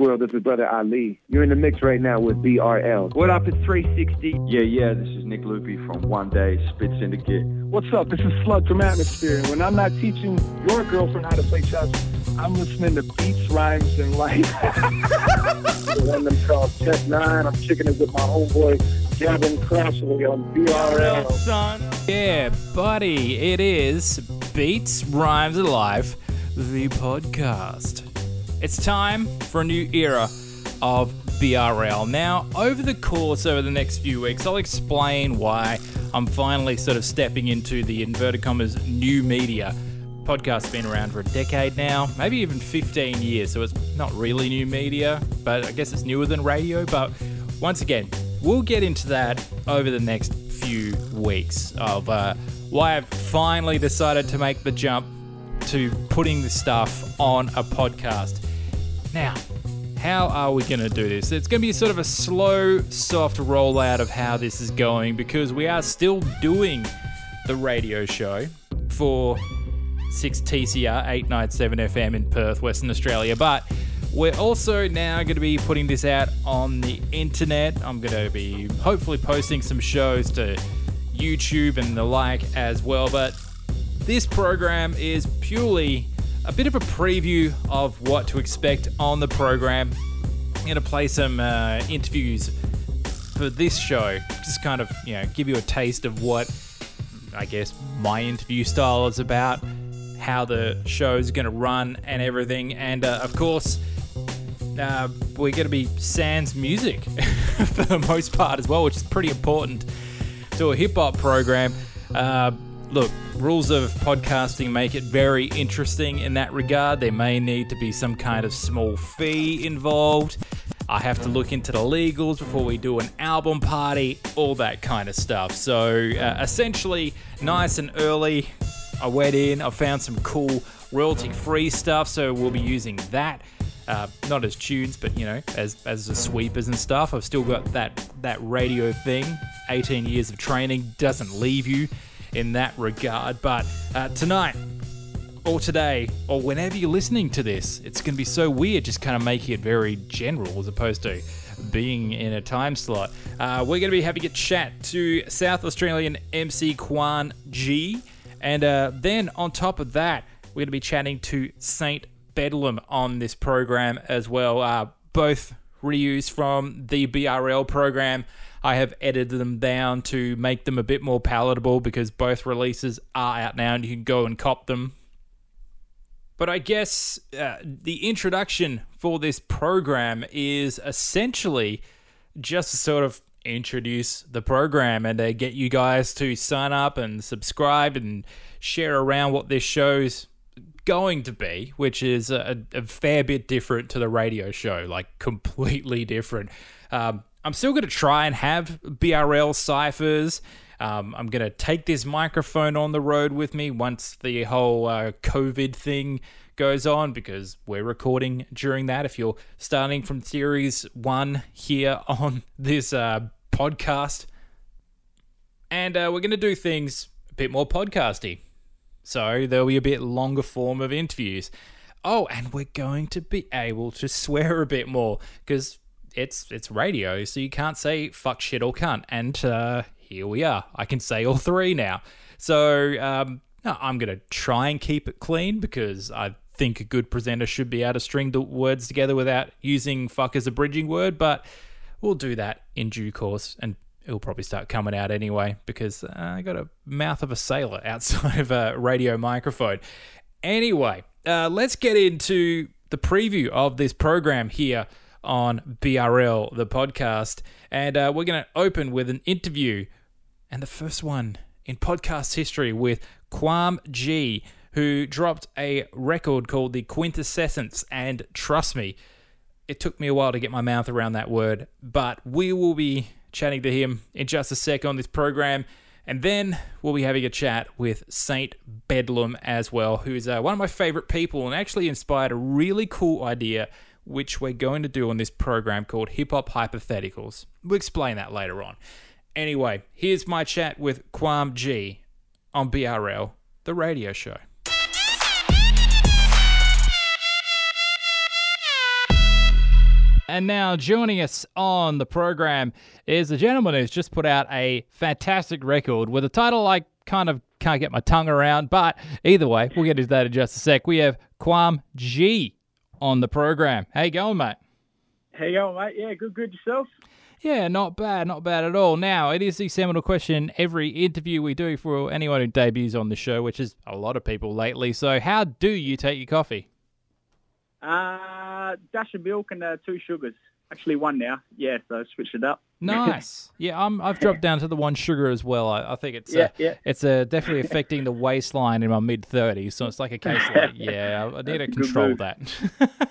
World. This is Brother Ali. You're in the mix right now with BRL. What up? It's 360. Yeah, yeah, this is Nick Lupi from One Day Spit Syndicate. What's up? This is Slug from Atmosphere. And when I'm not teaching your girlfriend how to play chess, I'm listening to beats, rhymes, and life. the one them called Tech Nine. I'm kicking it with my homeboy Gavin Crossley on BRL. Son. Yeah, buddy, it is Beats, Rhymes, and Life, the podcast. It's time for a new era of BRL. Now, over the course over the next few weeks, I'll explain why I'm finally sort of stepping into the inverted commas new media. Podcast's been around for a decade now, maybe even 15 years, so it's not really new media, but I guess it's newer than radio. But once again, we'll get into that over the next few weeks of uh, why I've finally decided to make the jump to putting the stuff on a podcast. Now, how are we going to do this? It's going to be sort of a slow, soft rollout of how this is going because we are still doing the radio show for 6TCR 897 FM in Perth, Western Australia. But we're also now going to be putting this out on the internet. I'm going to be hopefully posting some shows to YouTube and the like as well. But this program is purely a bit of a preview of what to expect on the program. I'm going to play some uh, interviews for this show, just kind of, you know, give you a taste of what I guess my interview style is about, how the show's going to run, and everything. And uh, of course, uh, we're going to be sans music for the most part as well, which is pretty important to a hip hop program. Uh, look, rules of podcasting make it very interesting in that regard. There may need to be some kind of small fee involved. I have to look into the legals before we do an album party, all that kind of stuff. So, uh, essentially, nice and early, I went in, I found some cool royalty free stuff, so we'll be using that. Uh, not as tunes, but you know, as as the sweepers and stuff. I've still got that that radio thing. 18 years of training doesn't leave you in that regard. But uh, tonight, or today, or whenever you're listening to this, it's going to be so weird just kind of making it very general as opposed to being in a time slot. Uh, we're going to be having a chat to South Australian MC Quan G. And uh, then on top of that, we're going to be chatting to Saint Bedlam on this program as well. Uh, both reused from the BRL program. I have edited them down to make them a bit more palatable because both releases are out now and you can go and cop them. But I guess uh, the introduction for this program is essentially just to sort of introduce the program and uh, get you guys to sign up and subscribe and share around what this show's going to be, which is a, a fair bit different to the radio show, like completely different. Um, I'm still going to try and have BRL ciphers. Um, I'm going to take this microphone on the road with me once the whole uh, COVID thing goes on because we're recording during that. If you're starting from series one here on this uh, podcast, and uh, we're going to do things a bit more podcasty. So there'll be a bit longer form of interviews. Oh, and we're going to be able to swear a bit more because it's it's radio, so you can't say fuck shit or cunt. And uh, here we are. I can say all three now. So um, no, I'm gonna try and keep it clean because I think a good presenter should be able to string the words together without using fuck as a bridging word. But we'll do that in due course, and it'll probably start coming out anyway because uh, I got a mouth of a sailor outside of a radio microphone. Anyway, uh, let's get into the preview of this program here on BRL, the podcast. And uh, we're going to open with an interview, and the first one in podcast history with Quam G, who dropped a record called The Quintessence. And trust me, it took me a while to get my mouth around that word, but we will be chatting to him in just a sec on this program. And then we'll be having a chat with Saint Bedlam as well, who's uh, one of my favorite people and actually inspired a really cool idea which we're going to do on this program called Hip Hop Hypotheticals. We'll explain that later on. Anyway, here's my chat with Quam G on BRL, the radio show. And now joining us on the program is a gentleman who's just put out a fantastic record with a title I kind of can't get my tongue around, but either way, we'll get into that in just a sec. We have Quam G on the program. How you going, mate? How you going, mate? Yeah, good, good yourself. Yeah, not bad, not bad at all. Now, it is the seminal question every interview we do for anyone who debuts on the show, which is a lot of people lately. So, how do you take your coffee? Uh, dash of milk and uh, two sugars. Actually, one now. Yeah, so I switched it up. Nice. yeah, I'm, I've dropped down to the one sugar as well. I, I think it's Yeah, uh, yeah. it's uh, definitely affecting the waistline in my mid 30s. So it's like a case like, yeah, I, I need to That's good control that.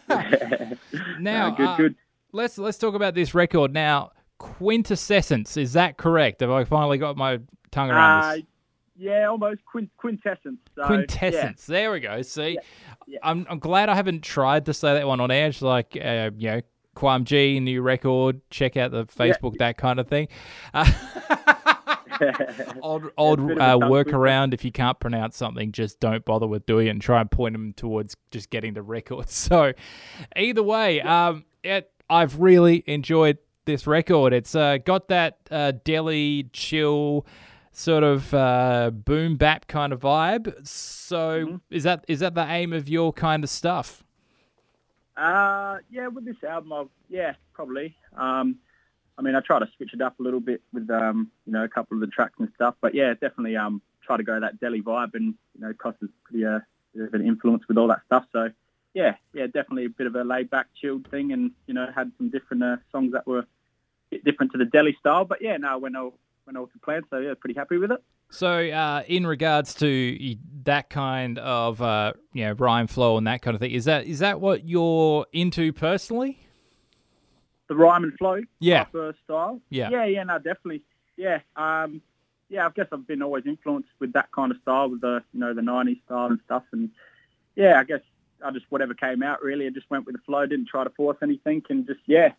now, No, good, uh, good. let's let's talk about this record now. Quintessence, is that correct? Have I finally got my tongue around Uh, this? yeah, almost quint- quintessence. So, Quintessence. There we go. See, yeah. I'm I'm glad I haven't tried to say that one on edge. Like uh, you know, Quam G new record. Check out the Facebook, that kind of thing. Uh, old old uh, workaround. If you can't pronounce something, just don't bother with doing it and try and point them towards just getting the record. So, either way, um, it I've really enjoyed this record. It's uh, got that uh, deli chill sort of uh, boom bap kind of vibe. So, Mm-hmm. is that is that the aim of your kind of stuff? Uh, yeah, with this album, I've, yeah, probably. Um, I mean, I try to switch it up a little bit with, um, you know, a couple of the tracks and stuff. But yeah, definitely um, try to go that deli vibe, and you know, Costa's pretty uh, bit of an influence with all that stuff. So yeah, yeah, definitely a bit of a laid back, chilled thing, and you know, had some different uh, songs that were a bit different to the deli style. But yeah, no, went all went all to plan. So yeah, pretty happy with it. So, uh, in regards to that kind of uh, you know rhyme flow and that kind of thing, is that is that what you're into personally? the rhyme and flow Yeah. of style. Yeah. Yeah, yeah, no, definitely. Yeah. Um yeah, I guess I've been always influenced with that kind of style with the you know, the nineties style and stuff and yeah, I guess I just whatever came out really, I just went with the flow, didn't try to force anything and just yeah.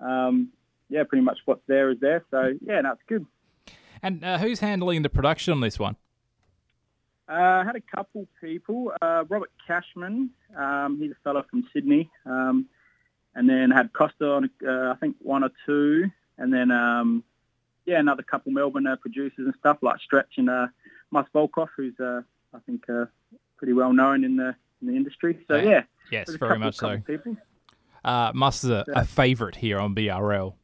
Um yeah, pretty much what's there is there. So yeah, no, it's good. And uh, who's handling the production on this one? Uh, I had a couple people. Uh, Robert Cashman, um, he's a fellow from Sydney, um, and then had Costa on, uh, I think one or two, and then um, yeah, another couple Melbourne uh, producers and stuff like Stretch and uh, Mus Volkov, who's uh, I think uh, pretty well known in the in the industry. So Yeah. yeah, Yes, very couple- much so. People. Uh, Mus is a, a favourite here on BRL.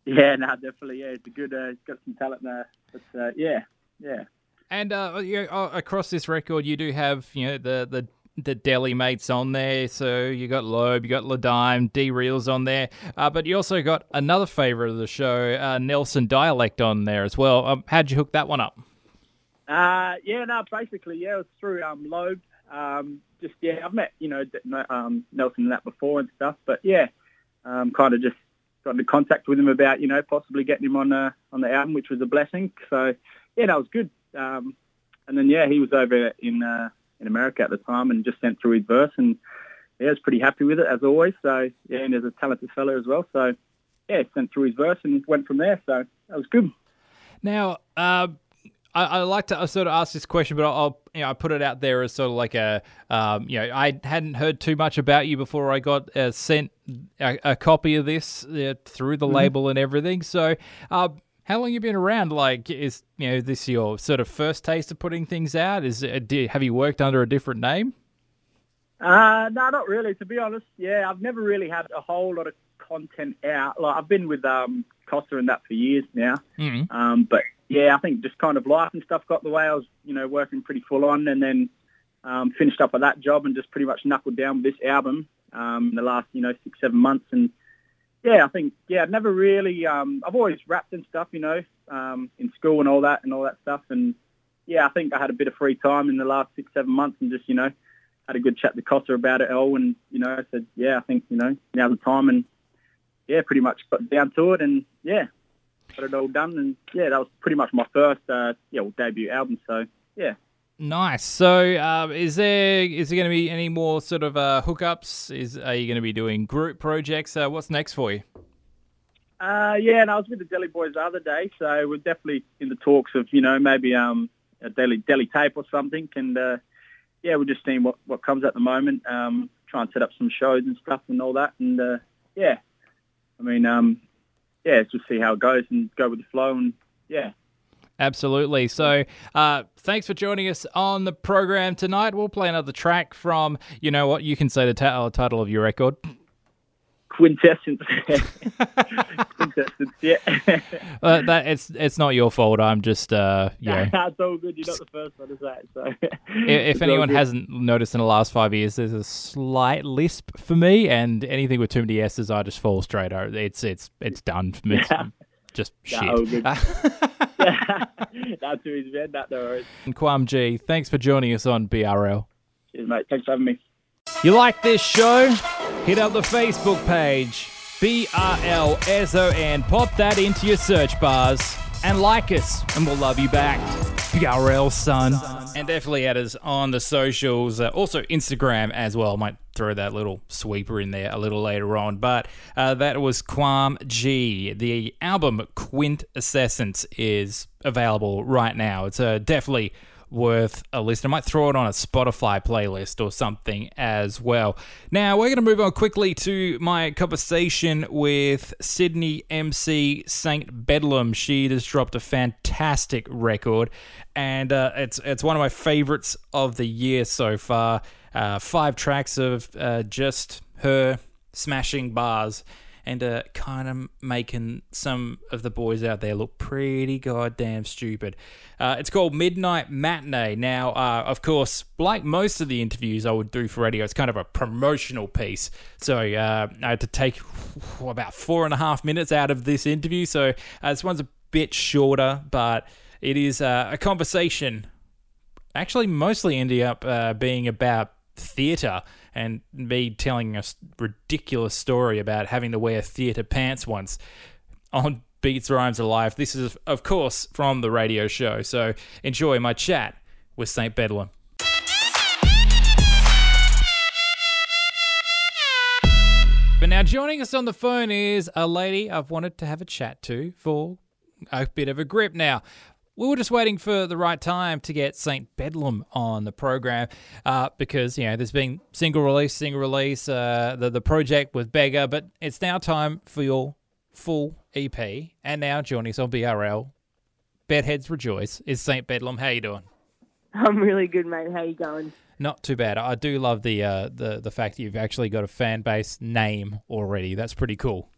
Yeah, no, definitely. Yeah, it's a good. Uh, it's got some talent there. But uh, yeah, yeah. And uh, you uh, across this record, you do have you know the the the deli mates on there. So you got Loeb, you got Ladime, D Reels on there, uh, but you also got another favourite of the show, uh, Nelson Dialect on there as well. Um, how'd you hook that one up? Uh, yeah, no, basically, yeah, it was through um, Loeb. Um, just yeah, I've met you know um, Nelson and that before and stuff, but yeah, um, kind of just got into contact with him about you know possibly getting him on uh, on the album, which was a blessing. So yeah, that was good. Um, and then yeah, he was over in uh, in America at the time and just sent through his verse, and yeah, was pretty happy with it as always. So yeah, and there's a talented fellow as well. So yeah, sent through his verse and went from there. So that was good. Now, uh, I, I like to sort of ask this question, but I'll, I'll you know I put it out there as sort of like a um, you know I hadn't heard too much about you before I got uh, sent a, a copy of this uh, through the label and everything. So, uh, how long you been around? Like, is you know this your sort of first taste of putting things out? Is it, do, have you worked under a different name? Uh, no, not really. To be honest, yeah, I've never really had a whole lot of content out. Like I've been with um, Costa and that for years now, Mm. um, but yeah, I think just kind of life and stuff got the way. I was, you know, working pretty full on, and then um, finished up with that job and just pretty much knuckled down with this album um, in the last, you know, six seven months. And yeah, I think yeah, I've never really. Um, I've always rapped and stuff, you know, um, in school and all that and all that stuff. And yeah, I think I had a bit of free time in the last six seven months and just you know had a good chat to Costa about it all, and you know, I said, yeah, I think you know now's the time, and yeah, pretty much got down to it, and yeah, got it all done, and yeah, that was pretty much my first, uh, yeah, well, debut album. So yeah, Nice. So, uh, is there is there going to be any more sort of uh, hookups? Is are you going to be doing group projects? Uh, what's next for you? uh, yeah, and I was with the Delhi Boys the other day, so we're definitely in the talks of you know maybe um a Delhi Delhi tape or something, and uh, yeah, we're just seeing what what comes at the moment. Um, try and set up some shows and stuff and all that, and uh, yeah, I mean, um, yeah, just see how it goes and go with the flow, and yeah, Absolutely. So, uh, thanks for joining us on the program tonight. We'll play another track from, you know what, you can say the ta- uh, title of your record. Quintessence, quintessence, yeah. Uh, that it's it's not your fault. I'm just, uh, know, That's all good. You're not the first one to say it, so. i- if anyone hasn't noticed in the last five years, there's a slight lisp for me, and anything with too many S's, I just fall straight over. It's it's it's done for me. It's Yeah. just Yeah, shit. That's who he's been. That no worries. And Quam G, thanks for joining us on BRL. Cheers, mate. Thanks for having me. You like this show? Hit up the Facebook page, BRLSON. Pop that into your search bars and like us, and we'll love you back. BRL, son. And definitely add us on the socials, uh, also Instagram as well. Might throw that little sweeper in there a little later on. But uh, that was Quam G. The album Quintessence is available right now. It's uh, definitely worth a listen. I might throw it on a Spotify playlist or something as well. Now, we're going to move on quickly to my conversation with Sydney MC St. Bedlam. She just dropped a fantastic record, and uh, it's, it's one of my favorites of the year so far. Uh, five tracks of uh, just her smashing bars and uh, kind of making some of the boys out there look pretty goddamn stupid. Uh, it's called Midnight Matinee. Now, uh, of course, like most of the interviews I would do for radio, it's kind of a promotional piece. So uh, I had to take about four and a half minutes out of this interview. So uh, this one's a bit shorter, but it is uh, a conversation actually mostly ended up uh, being about theatre and me telling a ridiculous story about having to wear theatre pants once on Beats Rhymes Alive. This is, of course, from the radio show. So enjoy my chat with St. Bedlam. But now joining us on the phone is a lady I've wanted to have a chat to for a bit of a grip now. We were just waiting for the right time to get St. Bedlam on the program uh, because, you know, there's been single release, single release, uh, the, the project with Beggar, but it's now time for your full EP. And now joining us on BRL, Bedheads Rejoice, is St. Bedlam. How you doing? I'm really good, mate. How you going? Not too bad. I do love the uh, the the fact that you've actually got a fan base name already. That's pretty cool.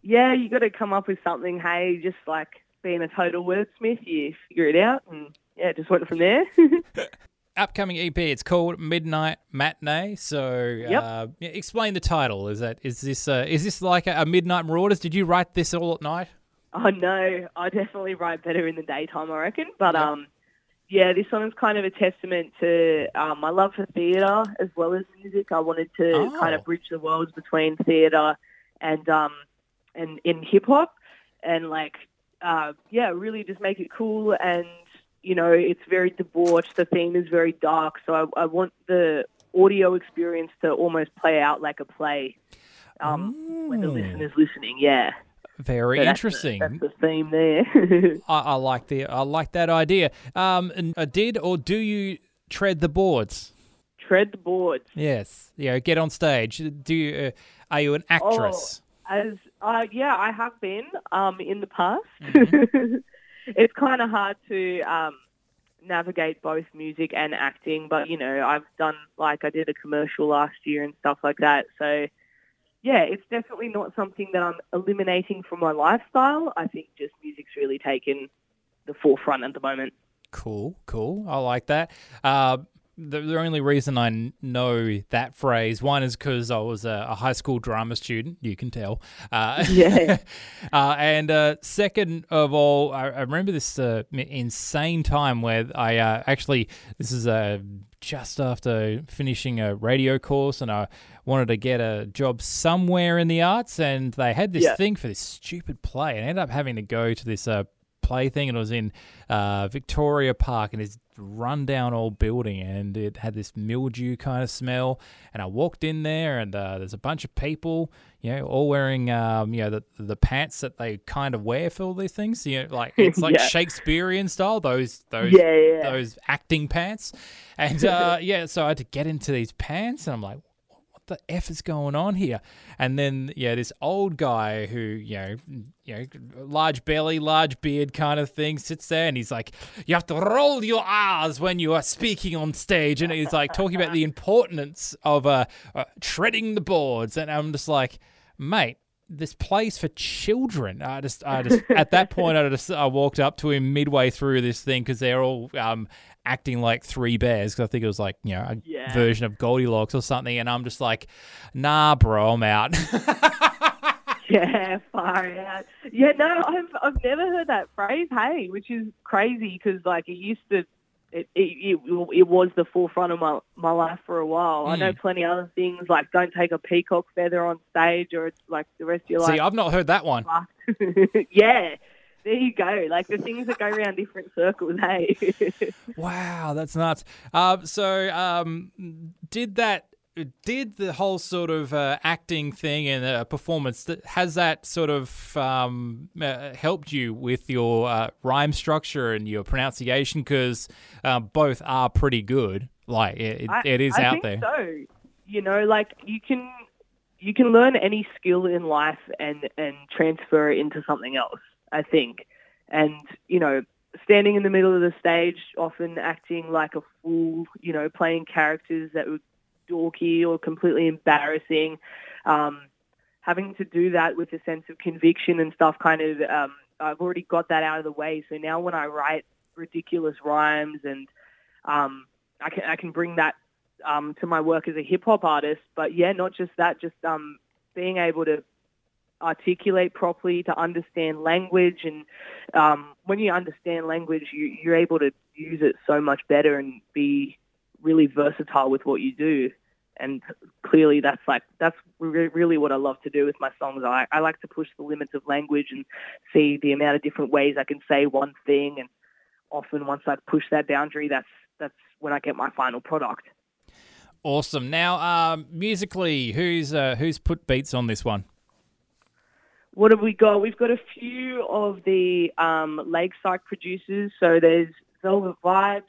Yeah, you got to come up with something. Hey, just like being a total wordsmith, you figure it out, and yeah, just went from there. Upcoming EP. It's called Midnight Matinee. So, Yep. uh, yeah, explain the title. Is that is this uh, is this like a, a Midnight Marauders? Did you write this all at night? oh no, I definitely write better in the daytime, I reckon. But um, yeah, this one is kind of a testament to um, my love for theatre as well as music. I wanted to Oh. kind of bridge the worlds between theatre and um, and in hip hop, and like uh, yeah, really just make it cool and you know it's very debauched. The theme is very dark, so I, I want the audio experience to almost play out like a play um, when the listener's listening. Yeah, Very So that's the- interesting. That's the theme there. I, I like the I like that idea. Um, and, uh, did or do you tread the boards? Tread the boards. Yes. Yeah. get on stage. Do you? Uh, are you an actress? As uh, yeah, I have been um, in the past. Mm-hmm. it's kind of hard to um, navigate both music and acting, but you know, I've done like I did a commercial last year and stuff like that. So yeah, it's definitely not something that I'm eliminating from my lifestyle. I think just music's really taken the forefront at the moment. Cool, cool. I like that. Uh, the, the only reason I know that phrase, one is because I was a, a high school drama student. You can tell. Uh, Yeah. uh, and uh, second of all, I, I remember this uh, insane time where I uh, actually, this is uh, just after finishing a radio course, and I wanted to get a job somewhere in the arts, and they had this Yeah. thing for this stupid play, and I ended up having to go to this uh, play thing, and it was in uh, Victoria Park, and this rundown old building, and it had this mildew kind of smell. And I walked in there, and uh, there's a bunch of people, you know, all wearing, um, you know, the the pants that they kind of wear for all these things. You know, like it's like Yeah. Shakespearean style, those those Yeah, yeah. those acting pants, and uh, yeah, so I had to get into these pants, and I'm like. The f is going on here? And then yeah, this old guy who you know, you know, large belly, large beard kind of thing sits there, and he's like, you have to roll your R's when you are speaking on stage, and he's like talking about the importance of uh, uh treading the boards, and I'm just like, mate this place for children. I just, I just, at that point, I just, I walked up to him midway through this thing because they're all um, acting like three bears. Because I think it was like, you know, a Yeah. version of Goldilocks or something. And I'm just like, nah, bro, I'm out. Yeah, far out. Yeah, no, I've I've never heard that phrase. Hey, which is crazy because like it used to, it, it it it was the forefront of my my life for a while. I know plenty of other things like don't take a peacock feather on stage, or it's like the rest of your See, life. See, I've not heard that one. yeah, there you go. Like the things that go around different circles. Hey. Wow, that's nuts. Um, so, um, did that? Did the whole sort of uh, acting thing and uh, performance th- has that sort of um, uh, helped you with your uh, rhyme structure and your pronunciation? Because uh, both are pretty good. Like it, I- it is I out think there. So you know, like you can you can learn any skill in life and and transfer it into something else. I think, and you know, standing in the middle of the stage, often acting like a fool, you know, playing characters that were dorky or completely embarrassing. Um, having to do that with a sense of conviction and stuff kind of um, I've already got that out of the way. So now when I write ridiculous rhymes and um, I can I can bring that um, to my work as a hip hop artist. But yeah, not just that, just um, being able to articulate properly, to understand language, and um, when you understand language, you, you're able to use it so much better and be really versatile with what you do. And clearly, that's like that's re- really what I love to do with my songs. I, I like to push the limits of language and see the amount of different ways I can say one thing. And often, once I push that boundary, that's that's when I get my final product. Awesome. Now, um, musically, who's uh, who's put beats on this one? What have we got? We've got a few of the um, Lakeside producers. So there's Velvet Vibes,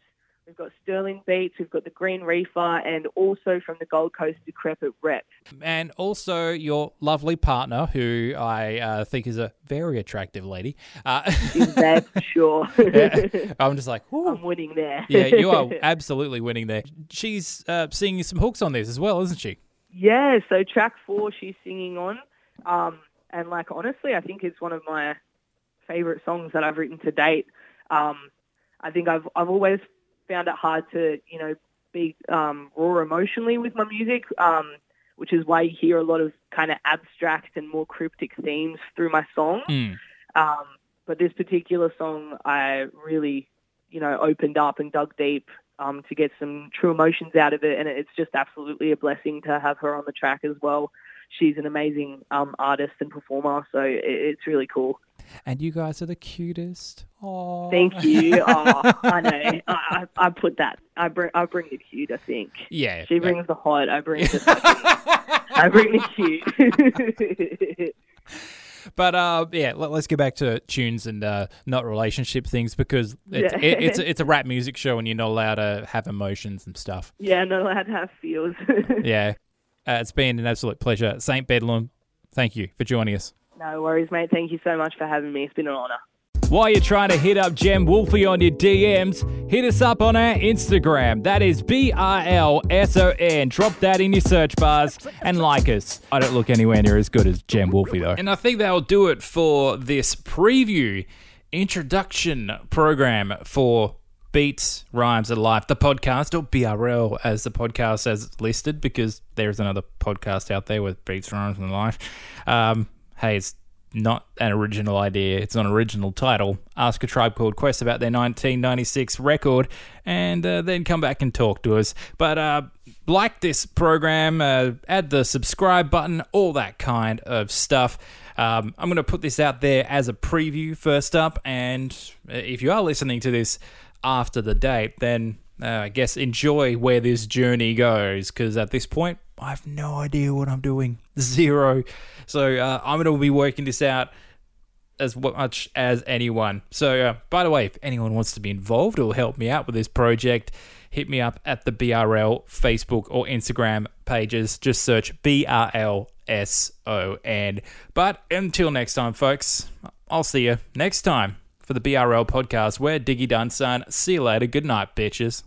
we've got Sterling Beats, we've got the Green Reefer, and also from the Gold Coast, Decrepit Rep. and also your lovely partner, who I uh, think is a very attractive lady. Uh, Is that for sure? yeah, I'm just like, Ooh. I'm winning there. yeah, you are absolutely winning there. She's uh, singing some hooks on this as well, isn't she? Yeah, so track four she's singing on. Um, and like honestly, I think it's one of my favorite songs that I've written to date. Um, I think I've I've always found it hard to, you know, be um, raw emotionally with my music, um, which is why you hear a lot of kind of abstract and more cryptic themes through my songs. Mm. Um, but this particular song, I really, you know, opened up and dug deep um, to get some true emotions out of it, and it's just absolutely a blessing to have her on the track as well. She's an amazing um, artist and performer, so it's really cool. And you guys are the cutest. Oh, Thank you. oh, I know. I, I, put that. I bring. I bring the cute. I think Yeah. she brings the hot. I bring the. I bring the cute. But uh, yeah, let, us get back to tunes and uh, not relationship things because it's, Yeah. it, it's it's a rap music show and you're not allowed to have emotions and stuff. yeah, not allowed to have feels. Yeah, uh, it's been an absolute pleasure. Saint Bedlam, thank you for joining us. No worries, mate. Thank you so much for having me. It's been an honour. While you're trying to hit up Jem Wolfie on your DMs, hit us up on our Instagram. That is B R L S O N. Drop that in your search bars and like us. I don't look anywhere near as good as Jem Wolfie though. And I think that'll do it for this preview introduction program for Beats, Rhymes of Life, the podcast, or BRL as the podcast as listed, because there's another podcast out there with Beats, Rhymes, and Life. Um, hey, it's not an original idea. It's an original title. Ask a Tribe Called Quest about their 1996 record, and uh, then come back and talk to us. But uh, like this program, uh, add the subscribe button, all that kind of stuff. Um, I'm going to put this out there as a preview first up, and uh, if you are listening to this after the date, then uh, I guess enjoy where this journey goes, because at this point, I have no idea what I'm doing. Zero. So uh, I'm going to be working this out as much as anyone. So, uh, by the way, if anyone wants to be involved or help me out with this project, hit me up at the BRL Facebook or Instagram pages. Just search BRL S O N. But until next time, folks, I'll see you next time for the BRL podcast. We're Diggy Dunson. See you later. Good night, bitches.